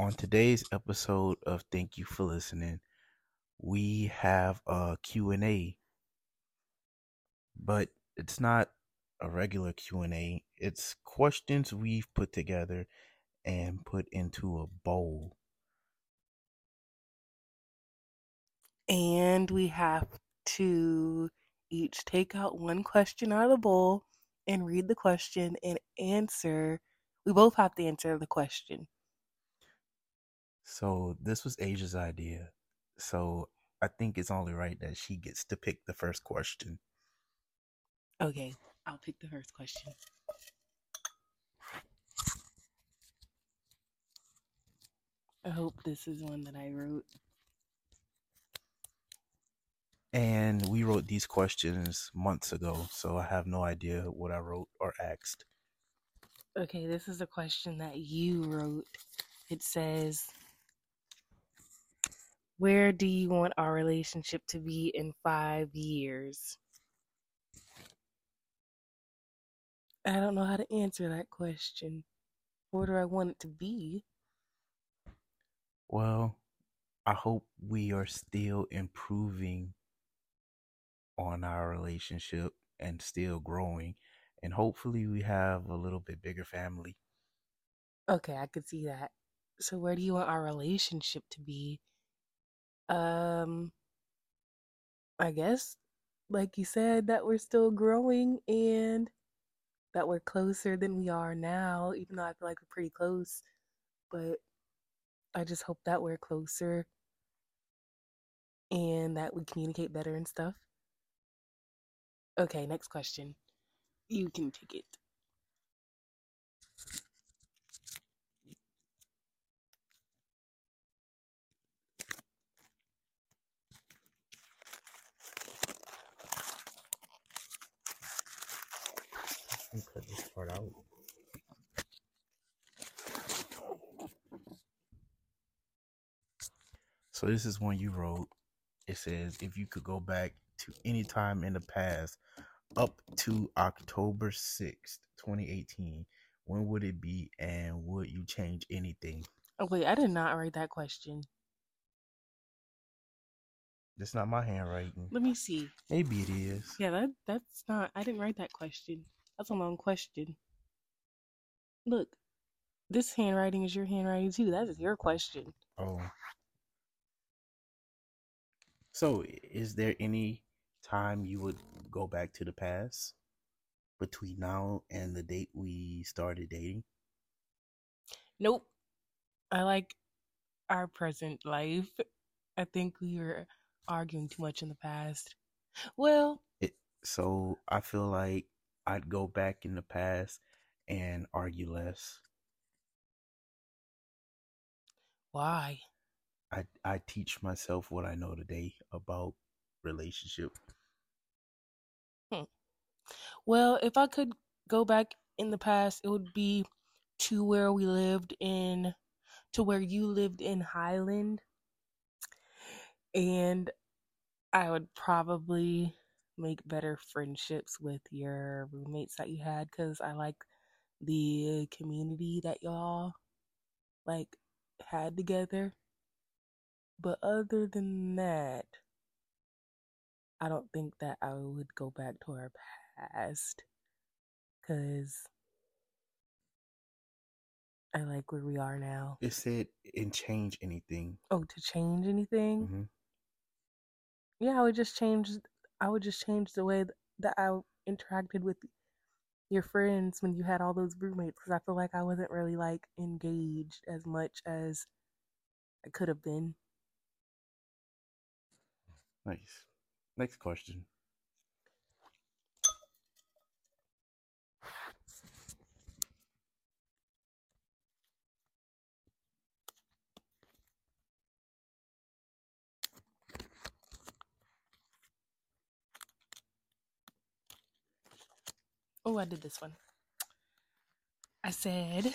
on today's episode of Thank You for Listening, we have a Q&A. But it's not a regular Q&A. It's questions we've put together and put into a bowl. And we have to each take out one question out of the bowl and read the question and answer. We both have to answer the question. So this was Asia's idea. So I think it's only right that she gets to pick the first question. Okay, I'll pick the first question. I hope this is one that I wrote. And we wrote these questions months ago, so I have no idea what I wrote or asked. Okay, this is a question that you wrote. It says, Where do you want our relationship to be in five years? I don't know how to answer that question. Where do I want it to be? Well, I hope we are still improving on our relationship and still growing. And hopefully, we have a little bit bigger family. Okay, I could see that. So, where do you want our relationship to be? Um, I guess, like you said, that we're still growing and that we're closer than we are now, even though I feel like we're pretty close. But I just hope that we're closer and that we communicate better and stuff. Okay, next question. You can take it. Part out. So this is one you wrote. It says if you could go back to any time in the past up to October 6th, 2018, when would it be and would you change anything? Oh, wait, I did not write that question. That's not my handwriting. Let me see. Maybe it is. Yeah, that that's not. I didn't write that question. That's a long question. Look, this handwriting is your handwriting too. That is your question. Oh. So, is there any time you would go back to the past between now and the date we started dating? Nope. I like our present life. I think we were arguing too much in the past. Well, It, so, I feel like I'd go back in the past and argue less. why? I I teach myself what I know today about relationship. Hmm. Well, if I could go back in the past, it would be to where we lived in, to where you lived in Highland. And I would probably make better friendships with your roommates that you had because I like the community that y'all like had together. But other than that, I don't think that I would go back to our past because I like where we are now. It said and change anything. Oh, to change anything? hmm Yeah, I would just change. I would just change the way that I interacted with your friends when you had all those roommates because I feel like I wasn't really like engaged as much as I could have been. Nice. Next question. Oh, I did this one. I said,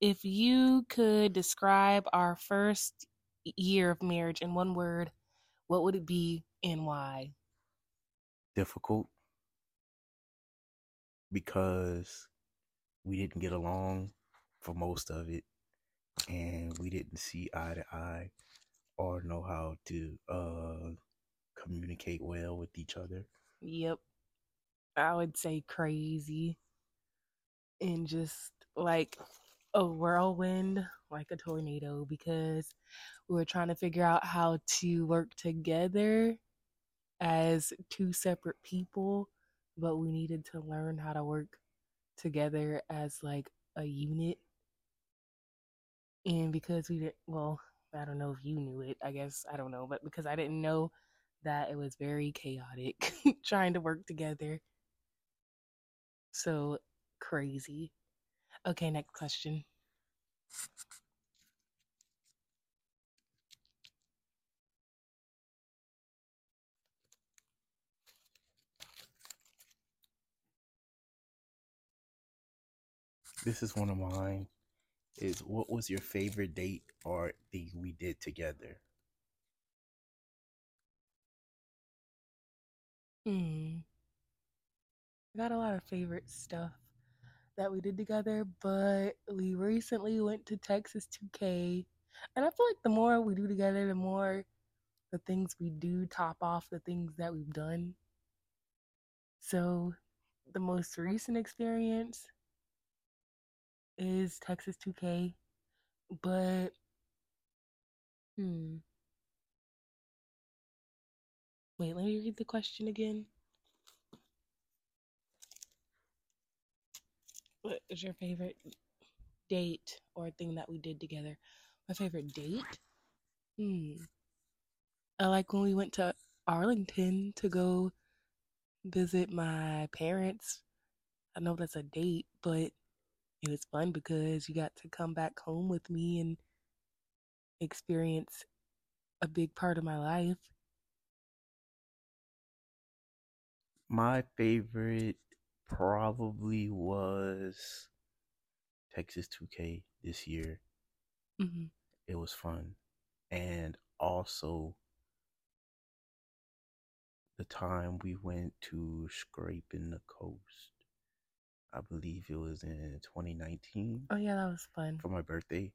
if you could describe our first year of marriage in one word, what would it be and why? Difficult because we didn't get along for most of it, and we didn't see eye to eye or know how to uh communicate well with each other. Yep. I would say crazy. And just like a whirlwind, like a tornado, because we were trying to figure out how to work together as two separate people, but we needed to learn how to work together as like a unit. And because we didn't, well, I don't know if you knew it, I guess, I don't know, but because I didn't know that it was very chaotic trying to work together. So crazy. Okay, next question. This is one of mine. Is what was your favorite date or thing we did together? Hmm. Got a lot of favorite stuff that we did together, but we recently went to Texas 2K. And I feel like the more we do together, the more the things we do top off the things that we've done. So the most recent experience is Texas 2K, but hmm. Wait, let me read the question again. What is your favorite date or thing that we did together? My favorite date? Hmm. I like when we went to Arlington to go visit my parents. I know that's a date, but it was fun because you got to come back home with me and experience a big part of my life. My favorite probably was Texas 2K this year. hmm It was fun. And also the time we went to Scraping the Coast. I believe it was in 2019 Oh yeah, that was fun. for my birthday.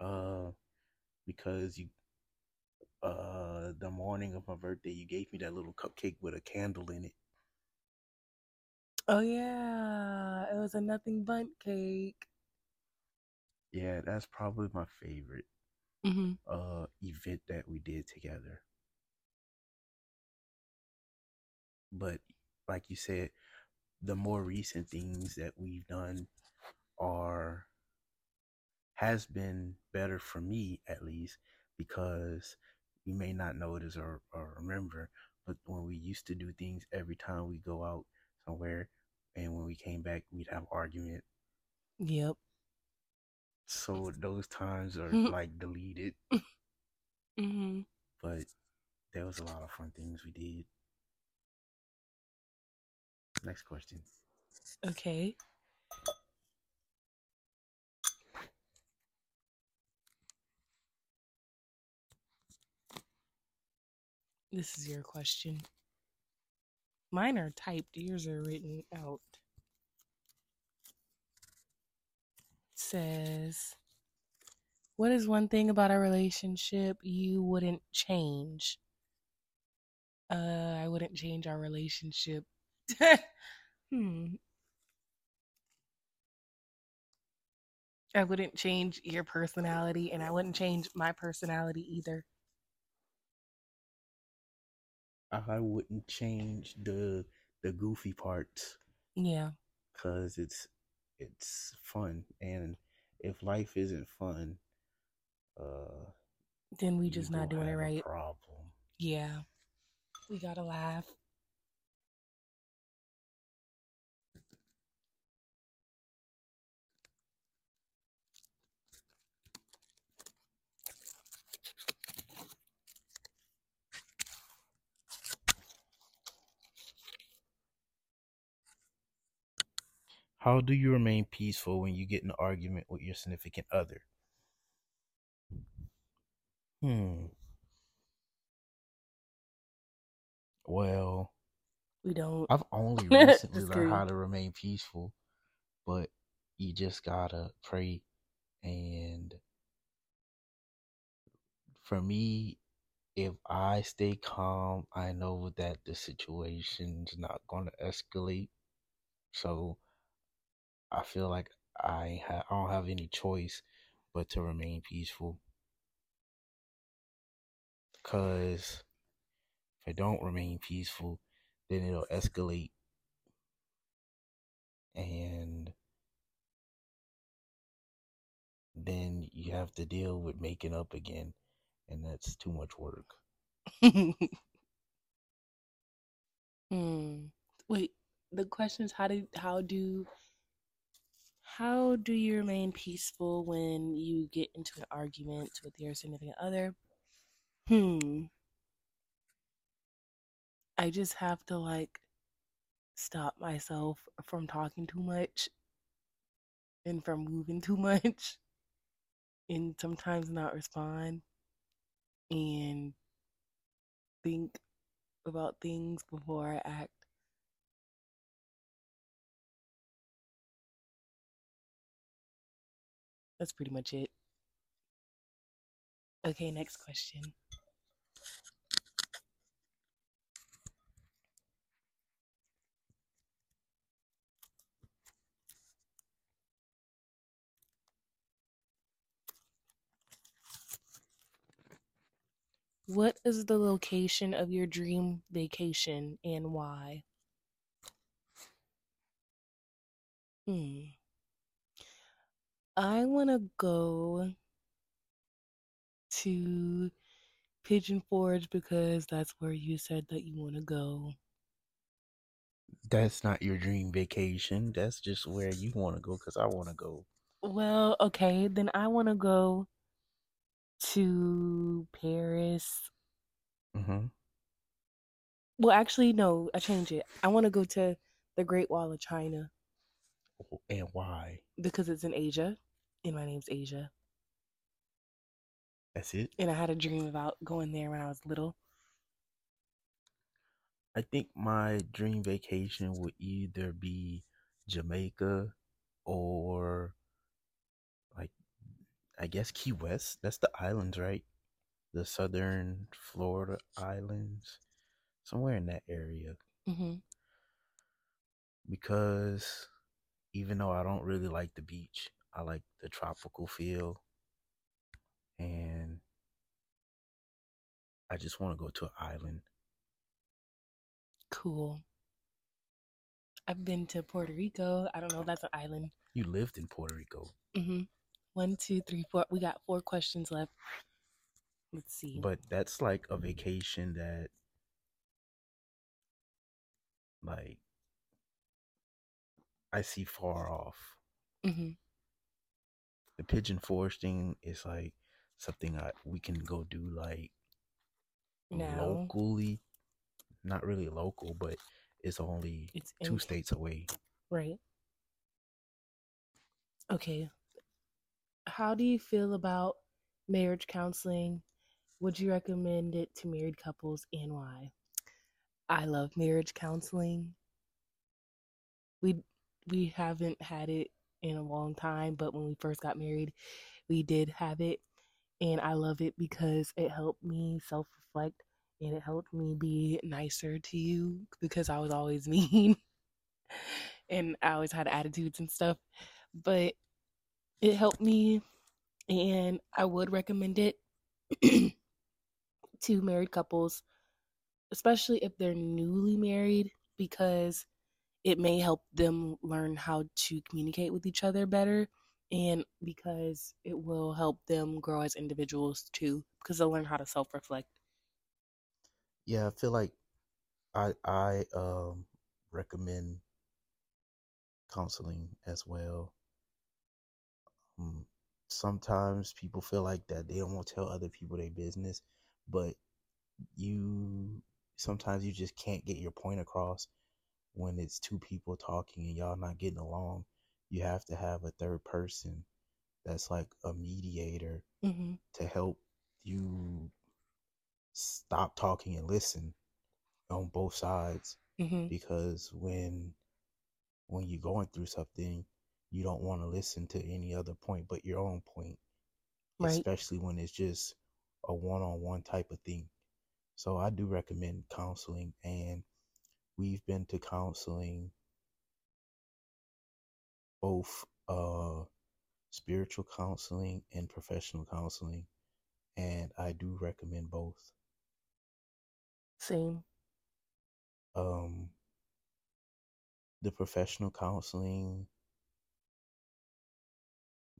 Uh because you uh the morning of my birthday you gave me that little cupcake with a candle in it. Oh yeah, it was a nothing bundt cake. Yeah, that's probably my favorite hmm uh event that we did together. But like you said, the more recent things that we've done are has been better for me at least because you may not notice or, or remember, but when we used to do things every time we go out somewhere and when we came back we'd have argument. Yep. So those times are like deleted. hmm But there was a lot of fun things we did. Next question. Okay. This is your question. Mine are typed, yours are written out. says, What is one thing about our relationship you wouldn't change? Uh, I wouldn't change our relationship. hmm. I wouldn't change your personality, and I wouldn't change my personality either. I wouldn't change the the goofy parts Yeah. because it's it's fun and if life isn't fun, uh, Then we just not doing it right. problem. Yeah. We gotta laugh. How do you remain peaceful when you get in an argument with your significant other? Hmm. Well, We don't. I've only recently learned how to remain peaceful, but you just gotta pray and for me if i stay calm i know that the situation's not gonna escalate so i feel like i ha- i don't have any choice but to remain peaceful. Because if i don't remain peaceful then it'll escalate. And then you have to deal with making up again and that's too much work. Hmm. Wait, the question is how do how do how do you remain peaceful when you get into an argument with your significant other? Hmm. I just have to like stop myself from talking too much and from moving too much and sometimes not respond and think about things before I act. That's pretty much it. Okay, next question. What is the location of your dream vacation and why? Hmm. I want to go to Pigeon Forge because that's where you said that you want to go. that's not your dream vacation that's just where you want to go because i want to go Well, okay, then I want to go to Paris. mm-hmm. Well, actually, no, I change it. I want to go to the Great Wall of China and why. Because it's in Asia, and my name's Asia. that's it? And I had a dream about going there when I was little. i think my dream vacation would either be jamaica or like i guess key west. That's the islands right? The southern florida islands. Somewhere in that area. Hmm because even though I don't really like the beach, I like the tropical feel. And I just want to go to an island. Cool. I've been to Puerto Rico. I don't know if that's an island. You lived in Puerto Rico, hmm One, two, three, four. We got four questions left. Let's see. but that's like a vacation that, like, I see far off. hmm The Pigeon Forge thing is like something I, we can go do like Now locally. Not really local, but it's only it's two in states away. right. Okay. How do you feel about marriage counseling? Would you recommend it to married couples and why? I love marriage counseling. We we haven't had it in a long time, but when we first got married, we did have it and I love it because it helped me self-reflect and it helped me be nicer to you because I was always mean and I always had attitudes and stuff. But it helped me and I would recommend it to married couples, especially if they're newly married, because it may help them learn how to communicate with each other better and because it will help them grow as individuals too because they'll learn how to self-reflect Yeah, I feel like I I um recommend counseling as well. Um, sometimes people feel like that they don't want to tell other people their business, but you sometimes you just can't get your point across when it's two people talking and y'all not getting along. You have to have a third person that's like a mediator hmm to help you stop talking and listen on both sides hmm because when when you're going through something you don't want to listen to any other point but your own point, Right. especially when it's just a one on one type of thing. So I do recommend counseling, and we've been to counseling both uh, spiritual counseling and professional counseling, and I do recommend both. Same. Um, the professional counseling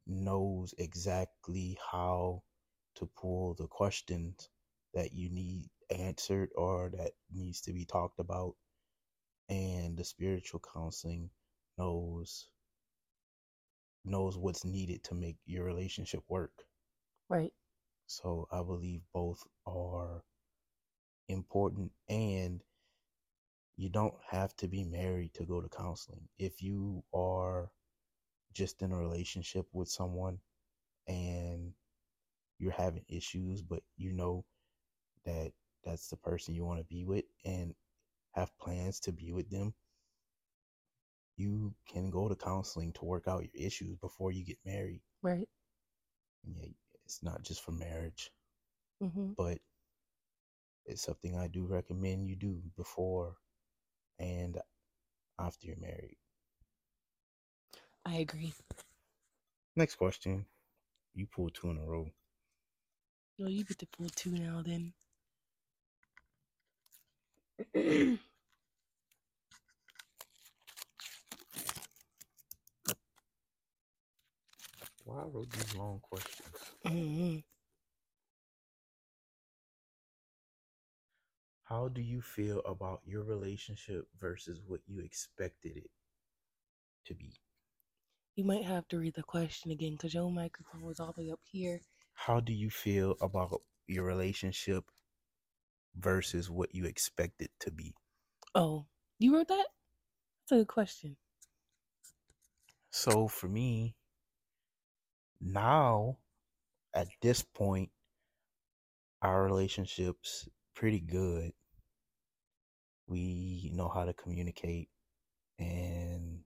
knows exactly how to pull the questions that you need answered or that needs to be talked about and the spiritual counseling knows knows what's needed to make your relationship work Right. so i believe both are important and you don't have to be married to go to counseling if you are just in a relationship with someone and you're having issues but you know that that's the person you want to be with and have plans to be with them you can go to counseling to work out your issues before you get married Right. yeah it's not just for marriage Mm-hmm. but it's something i do recommend you do before and after you're married I agree. next question you pulled two in a row Well, you get to pull two now then. why i wrote these long questions hmm How do you feel about your relationship versus what you expected it to be? You might have to read the question again because your microphone was all the way up here. How do you feel about your relationship versus what you expect it to be? Oh, you wrote that? That's a good question. So for me, now at this point, our relationship's pretty good. We know how to communicate and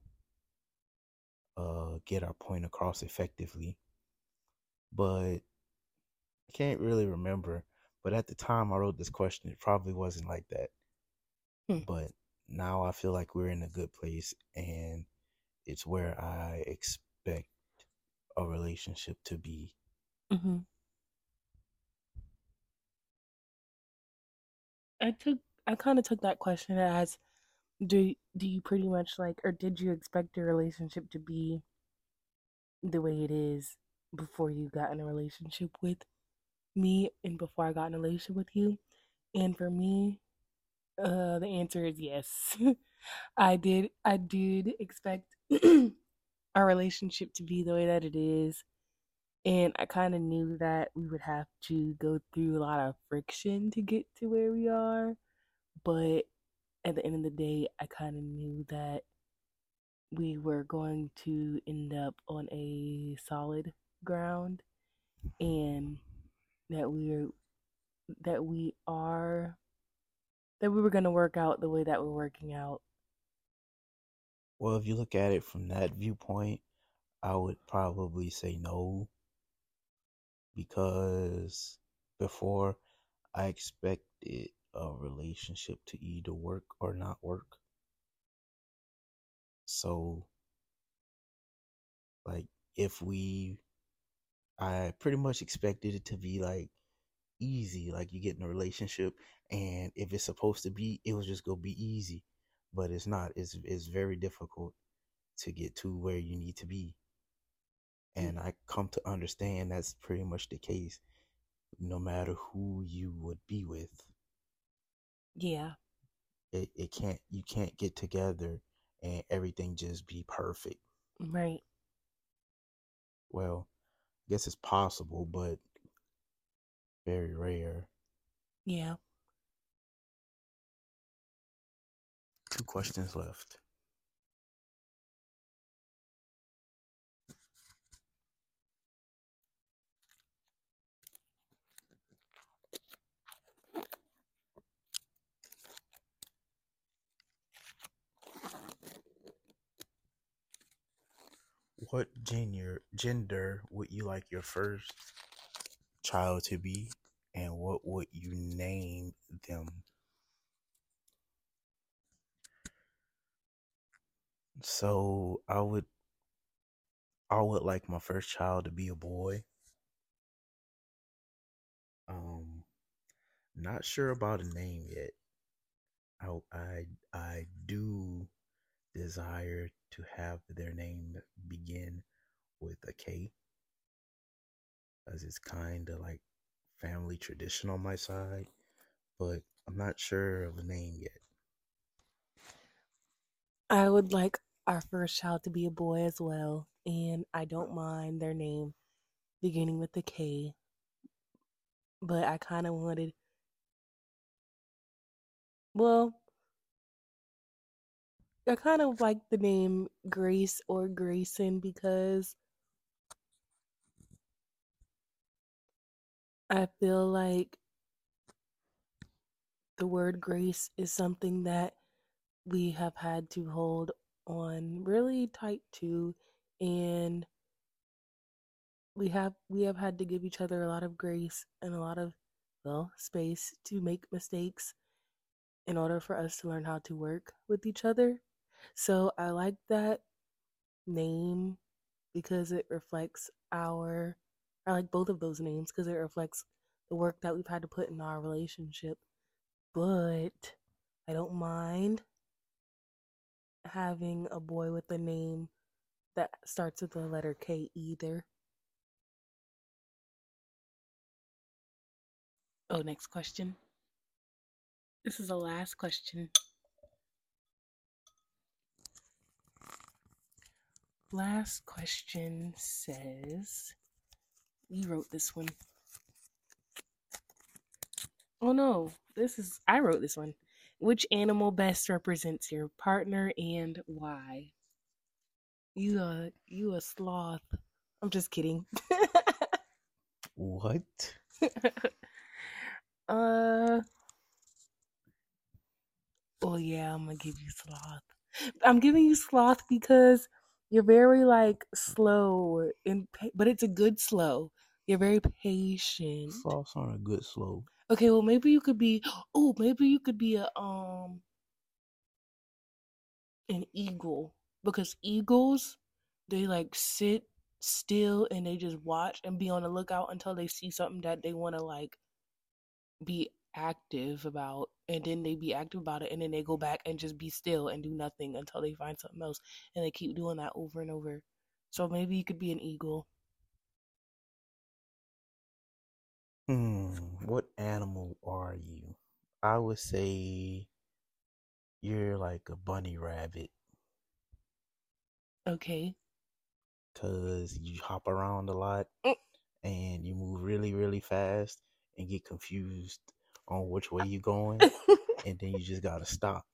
uh, get our point across effectively. But I can't really remember. But at the time I wrote this question, it probably wasn't like that. Hmm. But now I feel like we're in a good place and it's where I expect a relationship to be. hmm I took, I kind of took that question as, do do you pretty much like, or did you expect your relationship to be the way it is before you got in a relationship with me and before I got in a relationship with you? And for me, uh, the answer is yes. I did, I did expect our relationship to be the way that it is. And I kind of knew that we would have to go through a lot of friction to get to where we are. But at the end of the day, I kind of knew that we were going to end up on a solid ground and that we were that we are that we were going to work out the way that we're working out. Well, if you look at it from that viewpoint, I would probably say no. Because before I expected a relationship to either work or not work. So, like, if we, I pretty much expected it to be like easy, like you get in a relationship, and if it's supposed to be, it was just gonna be easy, but it's not. It's it's very difficult to get to where you need to be, mm. and I come to understand that's pretty much the case, no matter who you would be with. Yeah. It it can't you can't get together and everything just be perfect. Right. Well, guess it's possible, but very rare. Yeah. Two questions left. What gender gender would you like your first child to be, and what would you name them? So I would I would like my first child to be a boy. Um not sure about a name yet. I I I do desire to have their name begin with a K as it's kind of like family tradition on my side, but I'm not sure of a name yet. I would like our first child to be a boy as well, and I don't mind their name beginning with a K. But I kind of wanted, well, I kind of like the name Grace or Grayson because I feel like the word grace is something that we have had to hold on really tight to and we have we have had to give each other a lot of grace and a lot of well space to make mistakes in order for us to learn how to work with each other so i like that name because it reflects our I like both of those names because it reflects the work that we've had to put in our relationship. But I don't mind having a boy with a name that starts with the letter K either. Oh, next question. This is the last question. Last question says you wrote this one. Oh no, this is I wrote this one. Which animal best represents your partner and why? You a you a sloth. I'm just kidding. what? uh Oh yeah, I'm gonna give you sloth. I'm giving you sloth because you're very like slow and but it's a good slow. You're very patient. Sloths aren't a good slow. Okay, well maybe you could be oh, maybe you could be a um an eagle because eagles they like sit still and they just watch and be on the lookout until they see something that they want to like be active about and then they be active about it and then they go back and just be still and do nothing until they find something else and they keep doing that over and over. So maybe you could be an eagle. Hmm what animal are you? I would say you're like a bunny rabbit. Okay. Because you hop around a lot mm. and you move really really fast and get confused on which way you're going, and then you just gotta stop.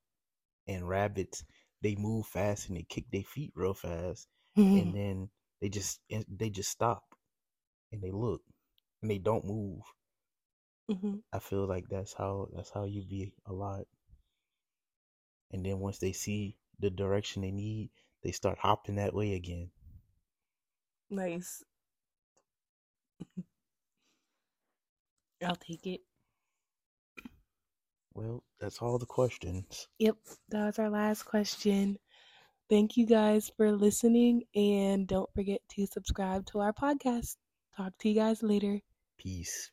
And rabbits, they move fast and they kick their feet real fast, mm-hmm. and then they just they just stop and they look and they don't move. Mm-hmm. I feel like that's how that's how you be a lot. And then once they see the direction they need, they start hopping that way again. Nice. I'll take it. Well, that's all the questions. Yep, that was our last question. Thank you guys for listening, and don't forget to subscribe to our podcast. Talk to you guys later. Peace.